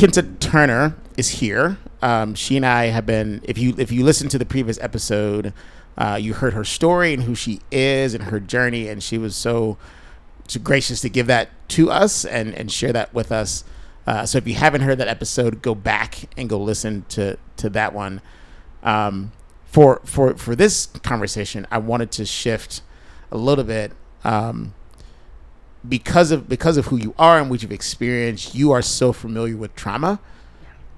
Kinta Turner is here. Um, she and I have been. If you if you listen to the previous episode, uh, you heard her story and who she is and her journey, and she was so, so gracious to give that to us and and share that with us. Uh, so if you haven't heard that episode, go back and go listen to to that one. Um, for for for this conversation, I wanted to shift a little bit. Um, because of because of who you are and what you've experienced, you are so familiar with trauma,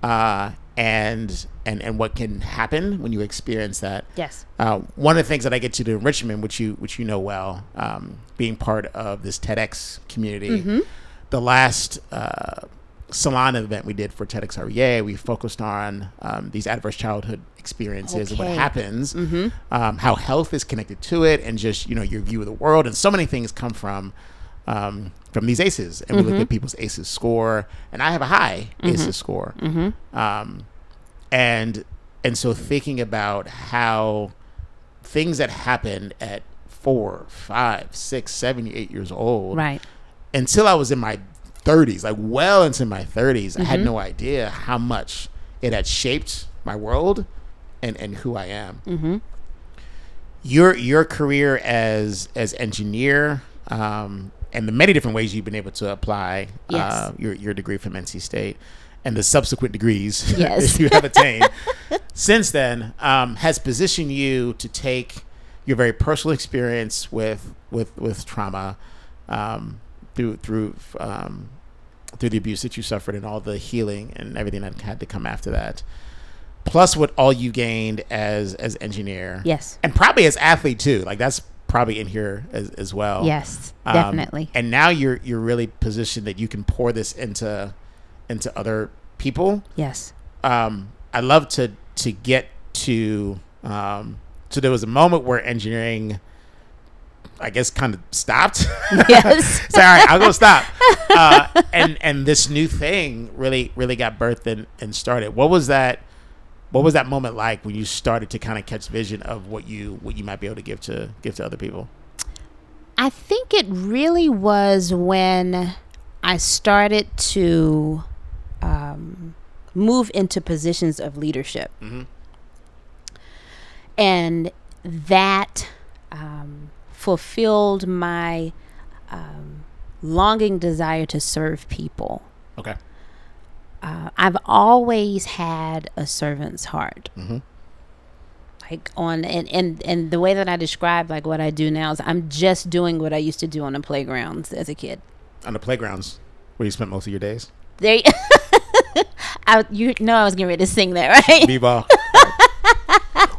uh, and and and what can happen when you experience that. Yes. Uh, one of the things that I get to do in Richmond, which you which you know well, um, being part of this TEDx community, the last uh, salon event we did for TEDx RVA, we focused on um, these adverse childhood experiences and what Okay. happens, um, how health is connected to it, and just you know your view of the world, and so many things come from um, from these ACEs, and we look at people's ACEs score, and I have a high ACEs score, um, and and so thinking about how things that happen at four, five, six, seven, eight years old, Right. until I was in my 30s, like well into my 30s, I had no idea how much it had shaped my world and, and who I am. Mm-hmm. Your your career as as engineer um, and the many different ways you've been able to apply Yes. uh, your your degree from NC State and the subsequent degrees Yes. that you have attained since then um, has positioned you to take your very personal experience with with with trauma um, through through um, through the abuse that you suffered and all the healing and everything that had to come after that plus what all you gained as as engineer Yes. and probably as athlete too like that's probably in here as, as well Yes. Um, Definitely. and now you're you're really positioned that you can pour this into into other people yes. um, I love to to get to. Um, so there was a moment where engineering, I guess, kind of stopped. Yes. Sorry, I'll go stop. Uh, and and this new thing really really got birthed and, and started. What was that? What was that moment like when you started to kind of catch vision of what you what you might be able to give to give to other people? I think it really was when I started to um, move into positions of leadership. And that um, fulfilled my um, longing desire to serve people. Okay. Uh, I've always had a servant's heart. Mhm. Like on and, and and the way that I describe like what I do now is I'm just doing what I used to do on the playgrounds as a kid. On the playgrounds where you spent most of your days. There, I you know I was getting ready to sing that right. B-ball.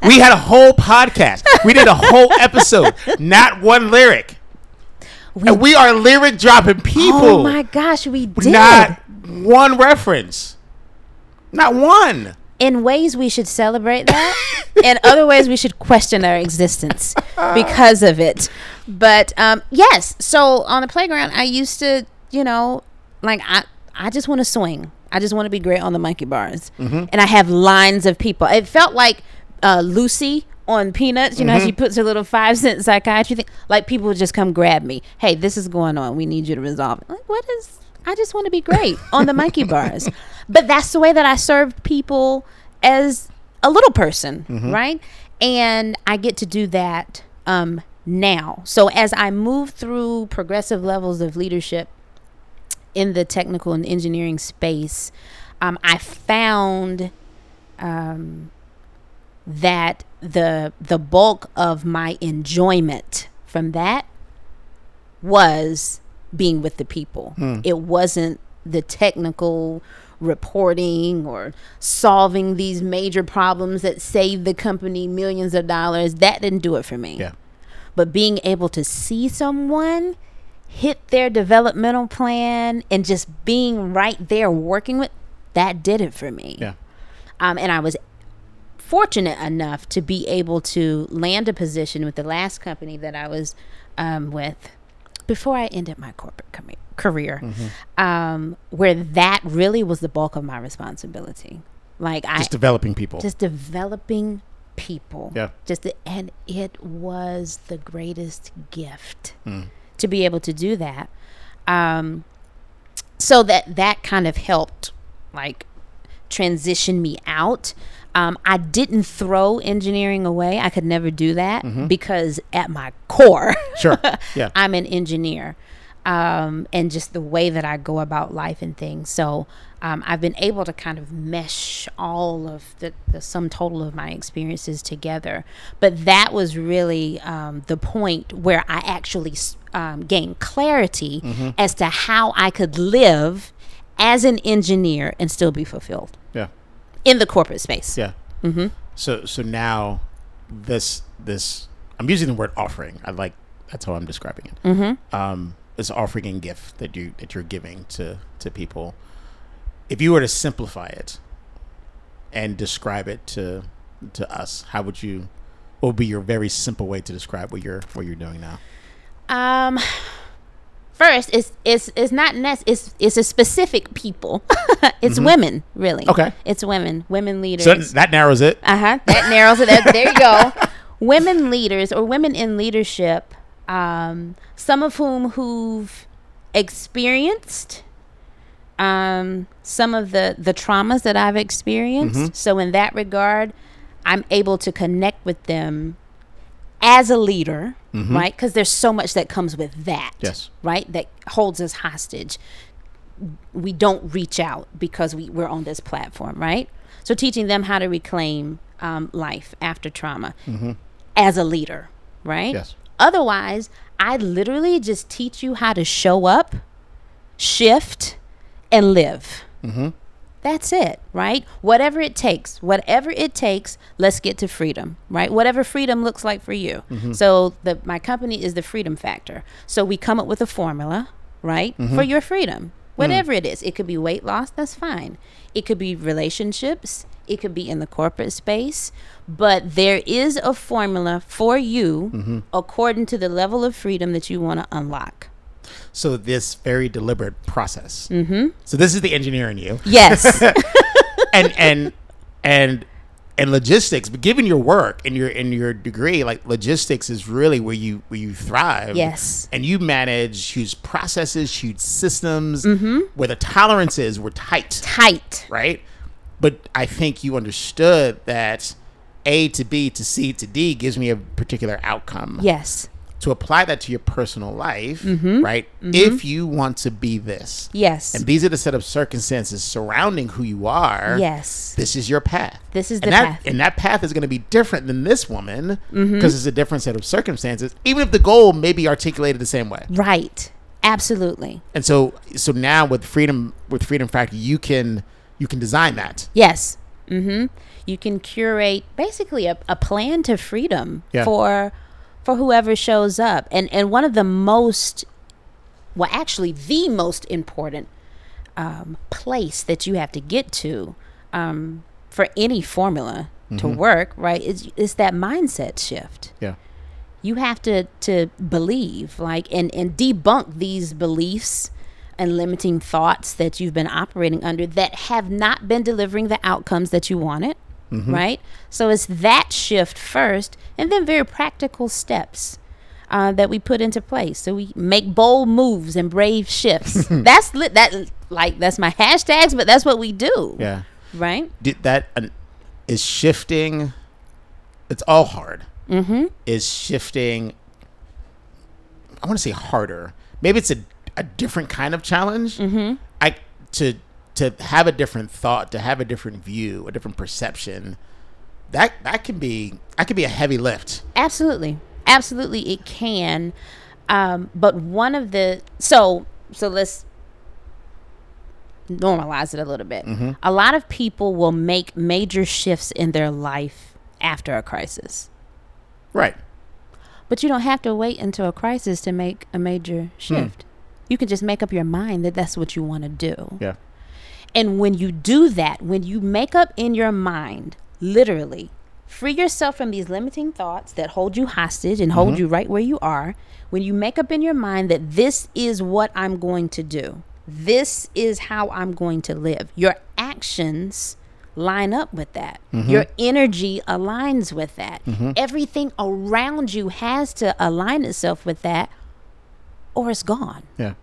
we had a whole podcast. We did a whole episode, not one lyric. And we are lyric dropping people. Oh my gosh, we did. Not one reference. Not one. in ways we should celebrate that in other ways we should question our existence because of it but um, yes so on the playground i used to you know like i i just want to swing i just want to be great on the monkey bars and i have lines of people it felt like uh, lucy on peanuts you know she puts her little five cent psychiatry thing like people would just come grab me hey this is going on we need you to resolve it like what is I just want to be great on the monkey bars. But that's the way that I served people as a little person, right? And I get to do that um, now. So as I move through progressive levels of leadership in the technical and engineering space, um, I found um, that the the bulk of my enjoyment from that was being with the people. It wasn't the technical reporting or solving these major problems that saved the company millions of dollars. That didn't do it for me. Yeah. But being able to see someone hit their developmental plan and just being right there working with that did it for me. Yeah. Um, and I was fortunate enough to be able to land a position with the last company that I was um, with before I ended my corporate com- career, um, where that really was the bulk of my responsibility. Like I Just developing people. just developing people. Yeah. Just the, and it was the greatest gift to be able to do that. Um, so that that kind of helped like transition me out. Um, I didn't throw engineering away. I could never do that because at my core, Sure. Yeah. I'm an engineer. Um, and just the way that I go about life and things. So um, I've been able to kind of mesh all of the, the sum total of my experiences together. But that was really um, the point where I actually um, gained clarity as to how I could live as an engineer and still be fulfilled yeah. In the corporate space. Yeah. Mm-hmm. So so now this this I'm using the word offering. I like that's how I'm describing it. Mm-hmm. Um, this offering and gift that you that you're giving to to people. If you were to simplify it and describe it to to us, how would you? What would be your very simple way to describe what you're what you're doing now? Um, first, it's it's it's not nec- it's it's a specific people. it's women, really. Okay. it's women, women leaders. So that narrows it. Uh huh. That narrows it. There, there you go. women leaders or women in leadership, um, some of whom who've experienced um, some of the the traumas that I've experienced. So in that regard, I'm able to connect with them as a leader, mm-hmm. right? Because there's so much that comes with that, Yes. right? That holds us hostage. We don't reach out because we, we're on this platform, right? So teaching them how to reclaim um, life after trauma mm-hmm. as a leader, right? Yes. Otherwise, I literally just teach you how to show up, shift, and live. Mm-hmm. That's it, right? Whatever it takes, whatever it takes, let's get to freedom, right? Whatever freedom looks like for you. Mm-hmm. So the my company is the Freedom Factor. So we come up with a formula, right, mm-hmm. for your freedom. Mm. Whatever it is, it could be weight loss, that's fine. It could be relationships, it could be in the corporate space, but there is a formula for you mm-hmm. according to the level of freedom that you want to unlock. So this very deliberate process. Mm-hmm. So this is the engineer in you. Yes. and and and and logistics but given your work and your in your degree like logistics is really where you where you thrive Yes. and you manage huge processes huge systems Mm-hmm. where the tolerances were tight Tight. right but i think you understood that a to b to c to d gives me a particular outcome Yes. To apply that to your personal life Mm-hmm. right if you want to be this Yes. and these are the set of circumstances surrounding who you are yes. this is your path. This is and the that, path. And that path is going to be different than this woman because Mm-hmm. it's a different set of circumstances, even if the goal may be articulated the same way. Right. Absolutely. And so, so now with freedom, with Freedom Factor, you can you can design that. Yes. Mm-hmm. You can curate basically a, a plan to freedom Yeah. for for whoever shows up. And and one of the most well actually the most important um, place that you have to get to um, for any formula to work, right, is is that mindset shift. Yeah. you have to to believe like and and debunk these beliefs and limiting thoughts that you've been operating under that have not been delivering the outcomes that you wanted right so it's that shift first and then very practical steps uh, that we put into place so we make bold moves and brave shifts that's lit that like that's my hashtags but that's what we do Yeah. right Did that uh, is shifting. It's all hard. Mm-hmm. Is shifting. I want to say harder. Maybe it's a a different kind of challenge. Mm-hmm. I to to have a different thought, to have a different view, a different perception. That that can be that can be a heavy lift. Absolutely, absolutely, it can. Um, but one of the so so let's normalize it a little bit. A lot of people will make major shifts in their life after a crisis, Right. but you don't have to wait until a crisis to make a major shift. You can just make up your mind that that's what you want to do. Yeah. And when you do that, when you make up in your mind, literally, free yourself from these limiting thoughts that hold you hostage and hold mm-hmm. you right where you are, when you make up in your mind that this is what I'm going to do, this is how I'm going to live, your actions line up with that. Mm-hmm. Your energy aligns with that. Mm-hmm. Everything around you has to align itself with that, or it's gone. Yeah.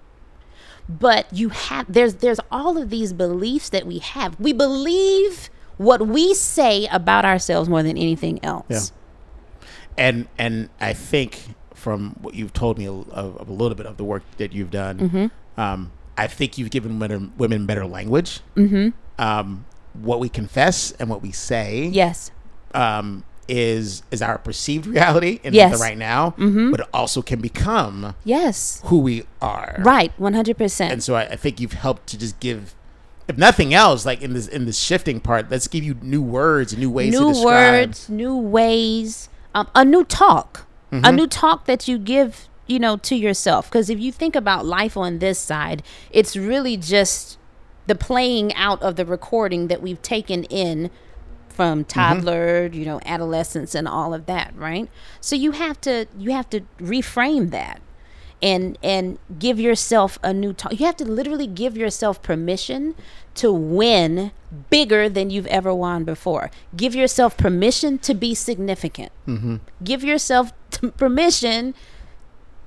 But you have there's there's all of these beliefs that we have. We believe what we say about ourselves more than anything else. Yeah. and and I think from what you've told me a, of, a little bit of the work that you've done, Mm-hmm. um, I think you've given women, women better language. Mm-hmm. Um, what we confess and what we say Yes. um, is is our perceived reality in Yes. the right now, Mhm. but it also can become Yes. who we are. Right. One hundred percent. And so I, I think you've helped to just give, if nothing else, like in this in this shifting part, let's give you new words, new ways to New words, new ways, um, a new talk, Mm-hmm. a new talk that you give, you know, to yourself. Because if you think about life on this side, it's really just the playing out of the recording that we've taken in from toddler, you know, adolescence and all of that, right? So you have to you have to reframe that and and give yourself a new talk. You have to literally give yourself permission to win bigger than you've ever won before. Give yourself permission to be significant. Mm-hmm. Give yourself t- permission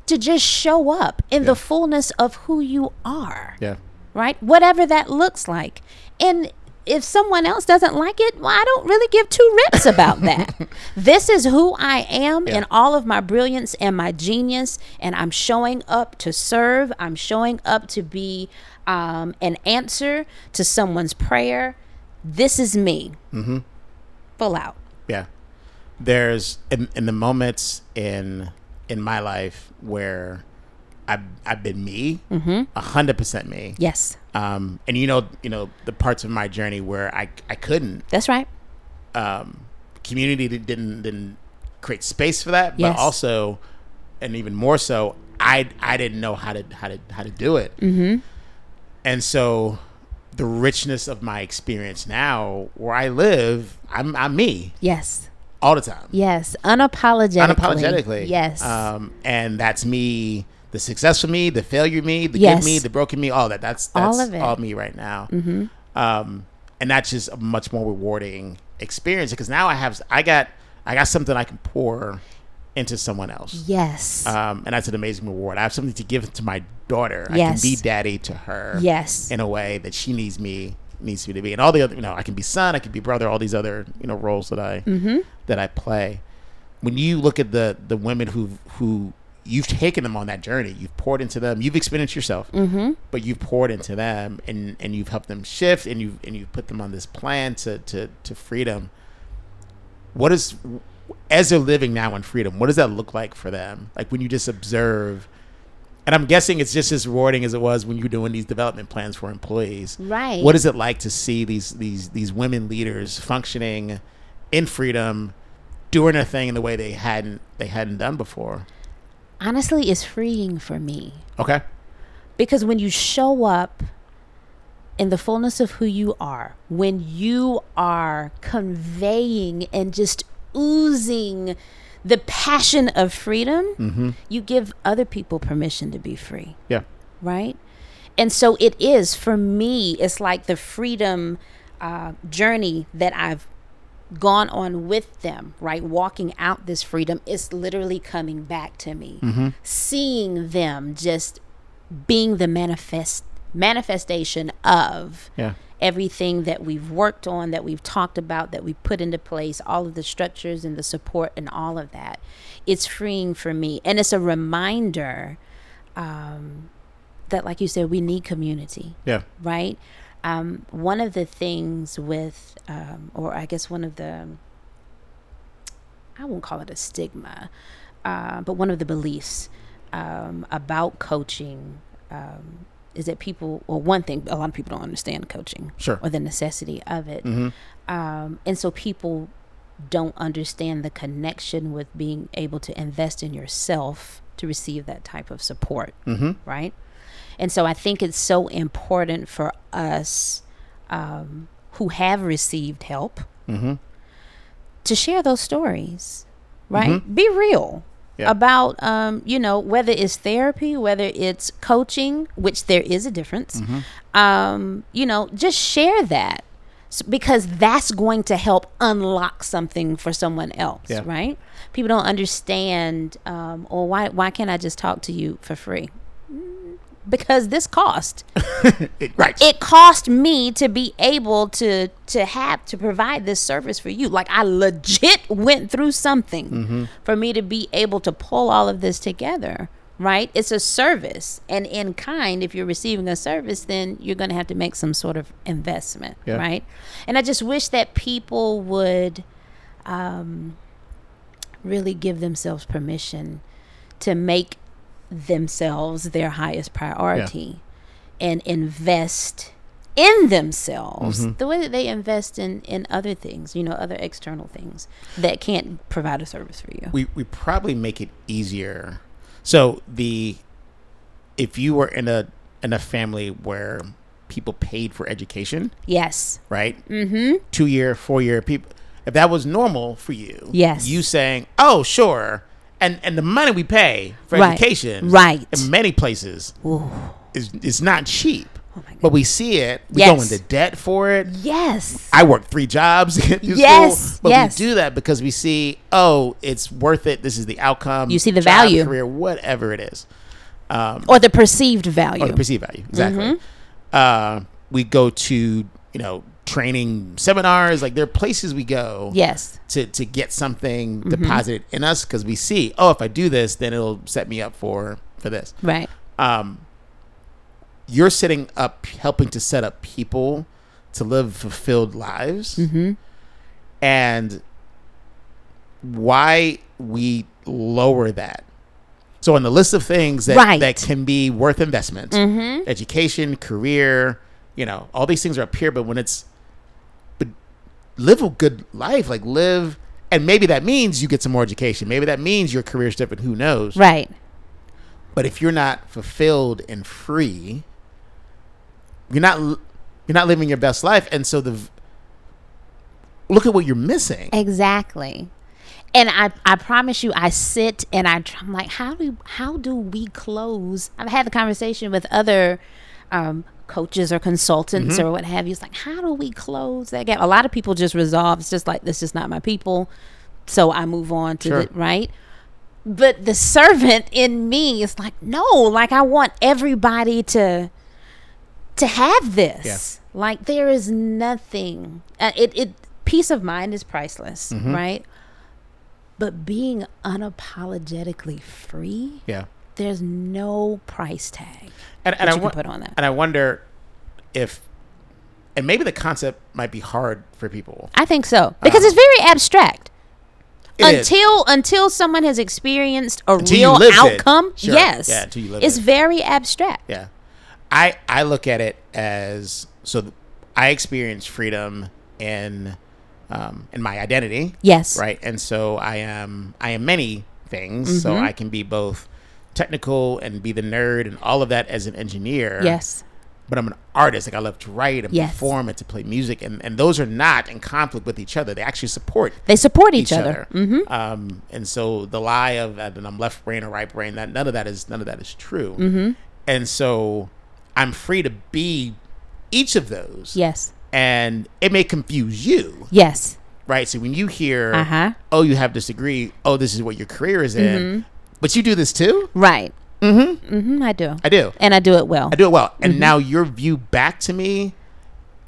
to just show up in Yeah. the fullness of who you are Yeah. right? Whatever that looks like. And if someone else doesn't like it, well, I don't really give two rips about that. this is who I am Yeah. in all of my brilliance and my genius, and I'm showing up to serve. I'm showing up to be um, an answer to someone's prayer. This is me. Mm-hmm. Full out. Yeah. There's in, in the moments in in my life where I've I've been me, Mm-hmm. a hundred percent me. Yes, Um, and you know, you know, the parts of my journey where I I couldn't. that's right. Um, community did- didn't didn't create space for that, but Yes. also, and even more so, I I didn't know how to how to how to do it. Mm-hmm. And so, the richness of my experience now, where I live, I'm I'm me Yes, all the time. yes. Unapologetically. unapologetically. Yes. Um, and that's me, the successful me, the failure me, the Yes. good me, the broken me, all that. That's that's All all, of it. me right now. mm-hmm. Um, and that's just a much more rewarding experience because now I have I got I got something I can pour into someone else. Yes. Um, and that's an amazing reward. I have something to give to my daughter. Yes. I can be daddy to her yes. in a way that she needs me needs me to be. And all the other, you know, I can be son, I can be brother, all these other, you know, roles that I mm-hmm. that I play. When you look at the the women who who you've taken them on that journey, you've poured into them, you've experienced yourself, Mm-hmm. but you've poured into them and and you've helped them shift and you and you've put them on this plan to to to freedom. What is as they're living now in freedom, what does that look like for them? Like when you just observe and I'm guessing it's just as rewarding as it was when you're doing these development plans for employees. Right. What is it like to see these these these women leaders functioning in freedom, doing a thing in the way they hadn't they hadn't done before? Honestly, is freeing for me. Okay. Because when you show up in the fullness of who you are, when you are conveying and just oozing the passion of freedom, Mm-hmm. you give other people permission to be free, Yeah. right? And so it is for me, it's like the freedom uh, journey that I've gone on with them, right? Walking out this freedom is literally coming back to me. Mm-hmm. Seeing them just being the manifest manifestation of Yeah. everything that we've worked on, that we've talked about, that we put into place, all of the structures and the support and all of that. It's freeing for me. And it's a reminder um, that, like you said, we need community, Yeah. right? Um, one of the things with, um, or I guess one of the, I won't call it a stigma, uh, but one of the beliefs um, about coaching um, is that people, well, one thing, a lot of people don't understand coaching Sure. or the necessity of it. Mm-hmm. Um, and so people don't understand the connection with being able to invest in yourself to receive that type of support, Mm-hmm. right? And so I think it's so important for us um, who have received help Mm-hmm. to share those stories, right? Be real Yeah. about, um, you know, whether it's therapy, whether it's coaching, which there is a difference. Mm-hmm. Um, you know, just share that because that's going to help unlock something for someone else, Yeah. right? People don't understand, um, or why why can't I just talk to you for free? Because this cost. It- right. It cost me to be able to to have to provide this service for you. Like I legit went through something Mm-hmm. for me to be able to pull all of this together. Right? It's a service. And in kind, if you're receiving a service, then you're gonna have to make some sort of investment. Yeah. Right? And I just wish that people would um really give themselves permission to make themselves their highest priority and invest in themselves Mm-hmm. the way that they invest in in other things you know other external things that can't provide a service for you we we probably make it easier. So the if you were in a in a family where people paid for education, yes right? Mm-hmm. Two year, four year people. If that was normal for you, Yes. you saying, "Oh, sure," and and the money we pay for Right. education, Right. in many places Ooh. is is not cheap. Oh but we see it. We go into debt for it. yes I work three jobs Yes, school, but yes. we do that because we see, oh, it's worth it. This is the outcome. You see the job, value. career, whatever it is, um, or the perceived value or the perceived value. Exactly. Mm-hmm. Uh, we go to you know training seminars. Like there are places we go yes to to get something Mm-hmm. deposited in us because we see, oh, if I do this, then it'll set me up for for this. right Um, you're setting up, helping to set up people to live fulfilled lives, mm-hmm. and why we lower that. So on the list of things that Right. that can be worth investment, Mm-hmm. education, career, you know, all these things are up here. But when it's, live a good life, like live, and maybe that means you get some more education. Maybe that means your career career's different. Who knows? right But if you're not fulfilled and free, you're not you're not living your best life, and so the look at what you're missing. Exactly. And I, I promise you, I sit and I, I'm like, how do how do we close? I've had the conversation with other um, coaches or consultants Mm-hmm. or what have you. It's like, how do we close that gap? A lot of people just resolve. It's just like this is not my people, so I move on to Sure. the right. But the servant in me is like, no, like I want everybody to to have this. Like there is nothing. Uh, it it peace of mind is priceless, Mm-hmm. right? But being unapologetically free, Yeah, there's no price tag and, that and I you wa- can put on that. and I wonder if, and maybe the concept might be hard for people. I think so because it's very abstract. It is. until until someone has experienced a Until real outcome, Sure. yes, Yeah, until it's it. very abstract. Yeah, I I look at it as so. I experience freedom in um, in my identity. Yes, right and so i am i am many things so Mm-hmm. i can be both technical and be the nerd and all of that as an engineer. Yes, but i'm an artist. Like i love to write and Yes. perform and to play music. And, and those are not in conflict with each other. They actually support they support each, each other. other, hmm um, and so the lie of uh, that i'm left brain or right brain that none of that is none of that is true. Mm-hmm. and so i'm free to be each of those. Yes, and it may confuse you. Yes, right? So when you hear uh huh, oh, you have this degree. Oh, this is what your career is in. But you do this too? right. Mm-hmm. Mm-hmm. I do, I do. and I do it well. I do it well. Mm-hmm. And now your view back to me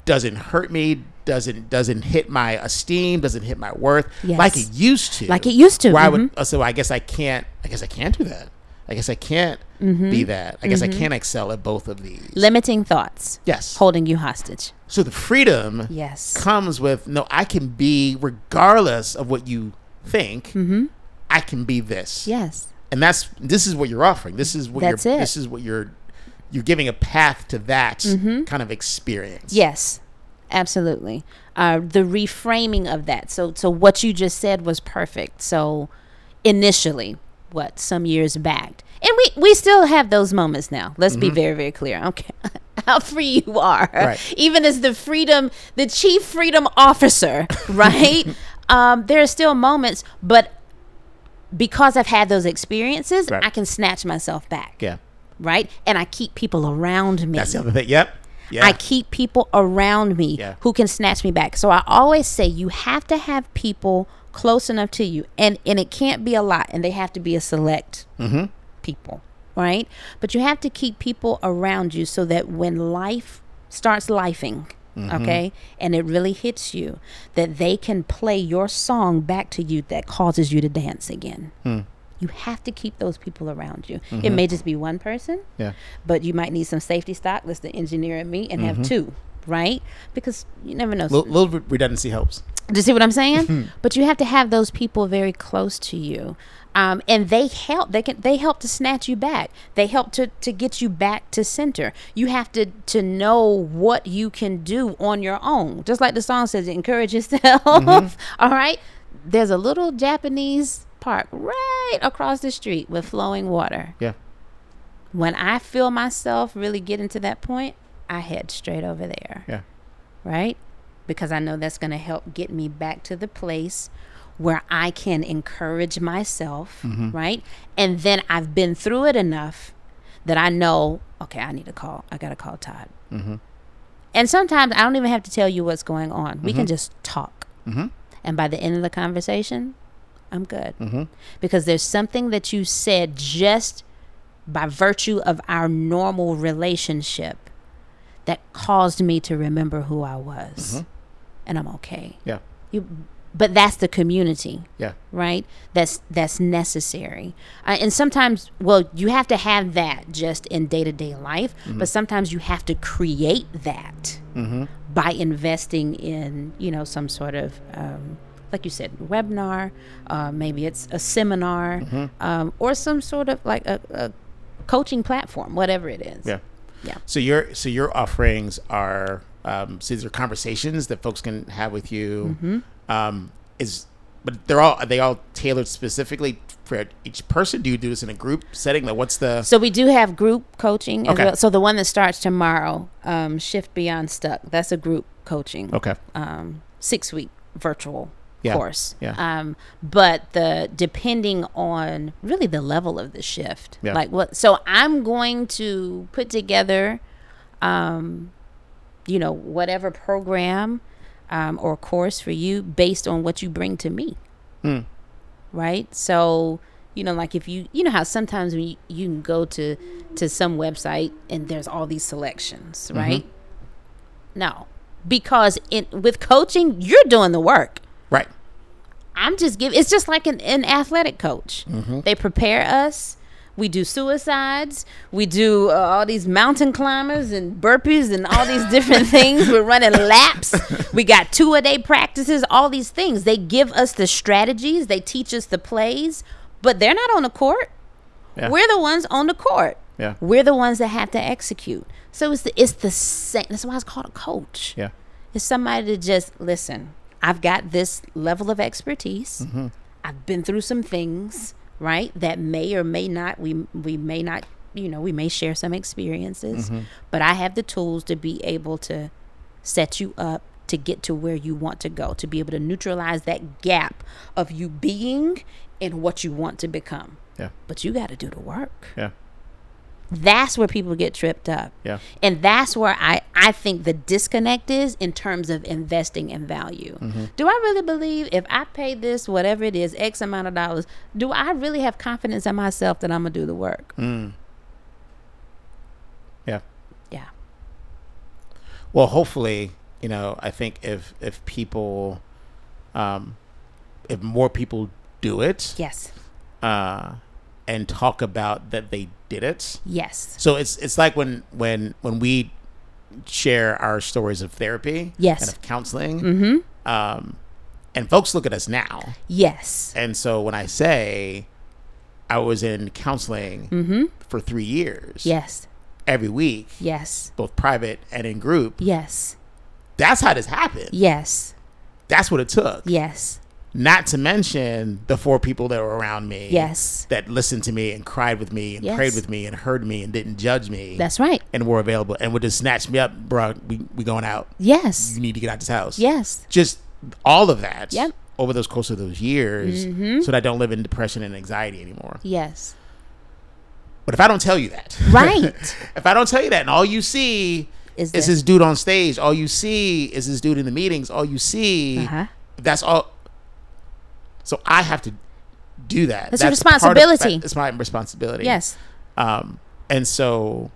doesn't hurt me, doesn't doesn't hit my esteem, doesn't hit my worth Yes. like it used to. Like it used to, Where I would so I guess I can't I guess I can't do that. I guess I can't Mm-hmm. be that. I guess I can't excel at both of these. Limiting thoughts yes. holding you hostage. So the freedom Yes. comes with no, I can be regardless of what you think, Mm-hmm. I can be this. Yes. And that's this is what you're offering. This is what That's you're it. this is what you're you're giving a path to that Mm-hmm. kind of experience. Yes, absolutely. Uh, the reframing of that. So, so what you just said was perfect. So, initially, what some years back, and we we still have those moments now. Let's be very very clear. Okay. How free you are, Right. even as the freedom, the chief freedom officer, right? um, there are still moments, but because I've had those experiences, Right. I can snatch myself back, Yeah. right? And I keep people around me. That's the other thing. Yep. Yeah. I keep people around me Yeah. who can snatch me back. So I always say you have to have people close enough to you, and and it can't be a lot, and they have to be a select Mhm. people, right? But you have to keep people around you so that when life starts lifing, Mm-hmm. okay, and it really hits you, that they can play your song back to you that causes you to dance again. Hmm. You have to keep those people around you. It mm-hmm. may just be one person, Yeah. but you might need some safety stock. Let's the engineer and me and have mm-hmm. two, right? Because you never know. Little, little redundancy helps. Do you see what I'm saying? but you have to have those people very close to you. Um, and they help. They can. They help to snatch you back. They help to, to get you back to center. You have to to know what you can do on your own. Just like the song says, encourage yourself. All right. There's a little Japanese park right across the street with flowing water. Yeah. When I feel myself really getting to that point, I head straight over there Yeah. right? Because I know that's going to help get me back to the place where I can encourage myself, mm-hmm. right? And then I've been through it enough that I know, okay, I need to call. I got to call Todd. Mm-hmm. And sometimes I don't even have to tell you what's going on. We can mm-hmm. just talk. And by the end of the conversation, I'm good. Because there's something that you said just by virtue of our normal relationship that caused me to remember who I was. And I'm okay. Yeah. You, but that's the community, Yeah. right? That's that's necessary. Uh, and sometimes, well, you have to have that just in day to day life. But sometimes you have to create that by investing in, you know, some sort of, um, like you said, webinar. Uh, maybe it's a seminar, um, or some sort of like a, a coaching platform, whatever it is. Yeah. Yeah. So your so your offerings are um, so these are conversations that folks can have with you. Mm-hmm. Um, is but they're all are they all tailored specifically for each person? Do you do this in a group setting? Like what's the So we do have group coaching. As Okay. well. So the one that starts tomorrow, um, Shift Beyond Stuck, that's a group coaching. okay? Um, six week virtual Yeah. course. Yeah. Um, but the depending on really the level of the shift, Yeah. like what. So I'm going to put together, um, you know, whatever program um, or course for you based on what you bring to me Hmm. right? So, you know, like if you, you know how sometimes when you, you can go to to some website and there's all these selections, right? No, because in with coaching, you're doing the work. Right. I'm just giving. It's just like an, an athletic coach. They prepare us. We do suicides. We do uh, all these mountain climbers and burpees and all these different things. We're running laps. We got two a day practices. All these things. They give us the strategies. They teach us the plays, but they're not on the court. Yeah. We're the ones on the court. Yeah. We're the ones that have to execute. So it's the it's the same. That's why it's called a coach Yeah. It's somebody to just listen. I've got this level of expertise. I've been through some things, right? That may or may not we we may not, you know, we may share some experiences, mm-hmm. but I have the tools to be able to set you up to get to where you want to go, to be able to neutralize that gap of you being and what you want to become. Yeah. But you got to do the work. Yeah. That's where people get tripped up. Yeah. And that's where I, I think the disconnect is in terms of investing in value. Do I really believe if I pay this, whatever it is, X amount of dollars, do I really have confidence in myself that I'm going to do the work? Mm. Yeah. Yeah. Well, hopefully, you know, I think if if people, um, if more people do it, Yes. uh, and talk about that they did it. Yes. So it's it's like when when when we share our stories of therapy, Yes. and of counseling, Mm-hmm. um, and folks look at us now, Yes. and so when I say I was in counseling Mm-hmm. for three years, Yes. every week, Yes. both private and in group, Yes. that's how this happened. Yes. That's what it took. Yes. Not to mention the four people that were around me. Yes. That listened to me and cried with me and Yes. prayed with me and heard me and didn't judge me. That's right. and were available and would just snatch me up, bro. We we going out. Yes. You need to get out this house. Yes. Just all of that. Yep. Over those course of those years, Mhm. so that I don't live in depression and anxiety anymore. Yes. But if I don't tell you that, Right. if I don't tell you that, and all you see Is is this? this dude on stage, all you see is this dude in the meetings, all you see, Uh-huh. that's all. So I have to do that. That's a part of- responsibility. It's my responsibility. Yes. Um, and so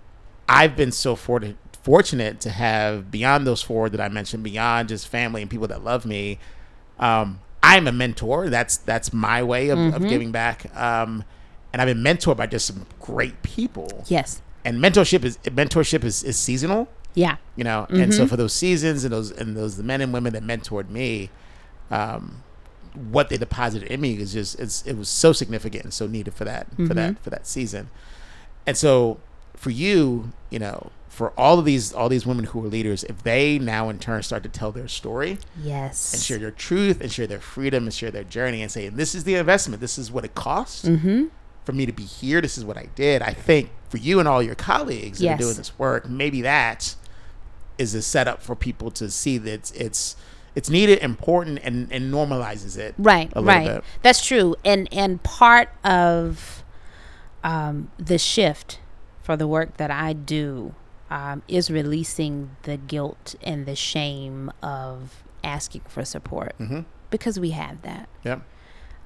I've been so fortunate fortunate to have beyond those four that I mentioned, beyond just family and people that love me. Um, I'm a mentor. That's that's my way of, Mm-hmm. of giving back. Um, and I've been mentored by just some great people. Yes. And mentorship is mentorship is, is seasonal Yeah. you know and so for those seasons and those and those the men and women that mentored me um what they deposited in me is just it's it was so significant and so needed for that for that for that season. And so for you you know for all of these all these women who are leaders if they now in turn start to tell their story Yes. and share their truth and share their freedom and share their journey and say this is the investment. This is what it costs Mm-hmm. for me to be here. This is what i did. I think for you and all your colleagues that are doing this work maybe that is a setup for people to see that it's it's, it's needed important and, and normalizes it right right. bit. that's true. And and part of um, the shift for the work that i do um, is releasing the guilt and the shame of asking for support. Mm-hmm. because we have that. Yep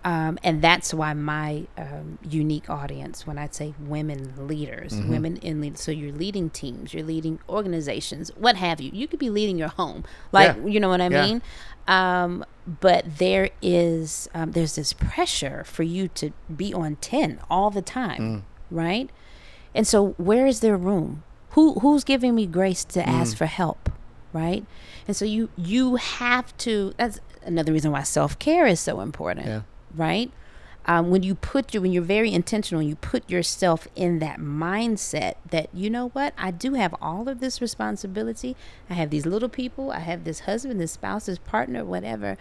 um, and that's why my um, unique audience when i say women leaders Mm-hmm. women in lead so you're leading teams you're leading organizations what have you you could be leading your home like Yeah. you know what i Yeah. mean um, but there is um, there's this pressure for you to be on 10 all the time Mm. right and so where is there room who who's giving me grace to Mm. ask for help right and so you you have to that's another reason why self-care is so important yeah right? Um, when you put you, when you're very intentional, you put yourself in that mindset that you know what, I do have all of this responsibility. I have these little people. I have this husband, this spouse, this partner, whatever.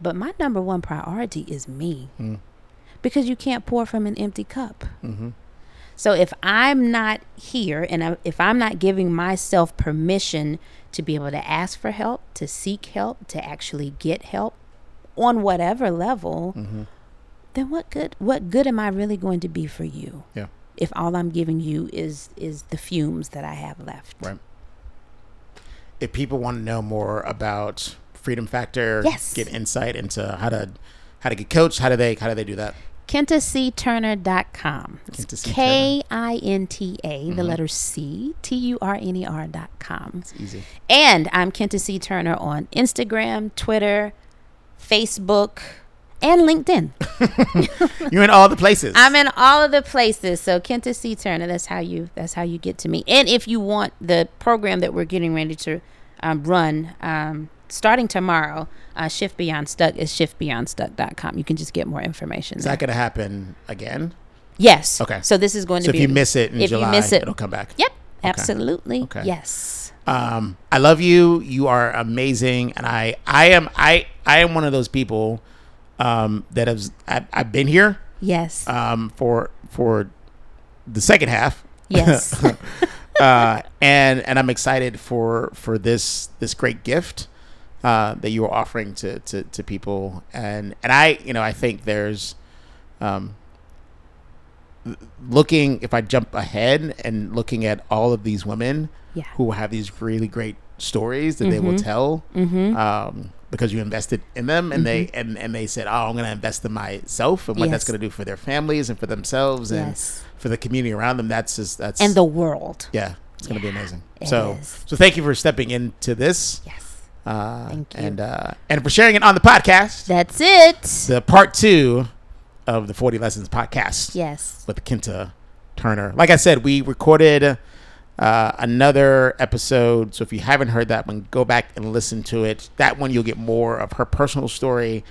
But my number one priority is me, Mm. because you can't pour from an empty cup. mm-hmm. So if I'm not here and I, if I'm not giving myself permission to be able to ask for help, to seek help, to actually get help on whatever level, Mm-hmm. then what good what good am I really going to be for you? Yeah. If all I'm giving you is is the fumes that I have left. Right. if people want to know more about freedom factor Yes. get insight into how to how to get coached how do they how do they do that C. K I N T A, Mm-hmm. the letter C, T U R N E R dot com. it's easy And I'm Kinta C. Turner on Instagram, Twitter, Facebook, and LinkedIn. you're in all the places I'm in all of the places. So Kinta C. Turner, that's how you that's how you get to me. And if you want the program that we're getting ready to um, run um, starting tomorrow, uh, Shift Beyond Stuck is shiftbeyondstuck.com. You can just get more information. is there. that going to happen again yes. Okay. So this is going so to if be you miss it in if you july miss it- it'll come back Yep. Absolutely. Okay. Yes. Um, I love you. You are amazing, and I, I am, I, I am one of those people um, that has, I've, I've been here Yes. um, for for the second half. yes. uh, and and I'm excited for for this this great gift uh, that you are offering to, to to people. And and I, you know, I think there's um, looking if I jump ahead and looking at all of these women Yeah. who have these really great stories that they will tell Mm-hmm. um, because you invested in them and they and, and they said oh i'm going to invest in myself and what that's going to do for their families and for themselves and Yes. for the community around them that's just that's And the world. yeah it's going to be amazing so is. so thank you for stepping into this Yes. uh, Thank you. and uh, and for sharing it on the podcast That's it. the part two of the 40 lessons podcast Yes. with Kinta Turner. Like I said, we recorded uh, another episode. So if you haven't heard that one, go back and listen to it. That one, you'll get more of her personal story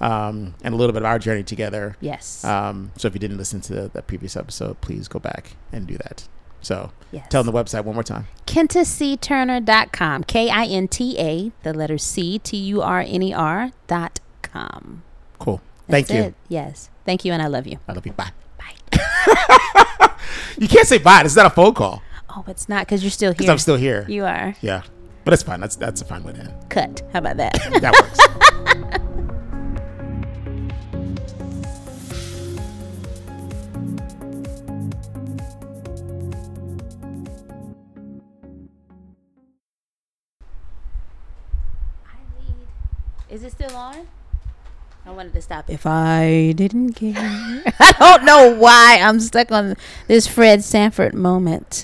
um, and a little bit of our journey together. Yes. Um, so if you didn't listen to the, that previous episode, please go back and do that. So yes. tell them the website one more time. KintaCTurner.com. K I N T A, the letter C, T U R N E R dot com. Cool. Thank you. it. Yes. Thank you, and I love you. I love you. Bye. Bye. You can't say bye. This is not a phone call Oh, it's not because you're still here. because. I'm still here. You are. Yeah. But it's fine. That's that's a fine way to end. Cut. How about that? That works. Is it still on? I wanted to stop. If I didn't care, I don't know why I'm stuck on this Fred Sanford moment.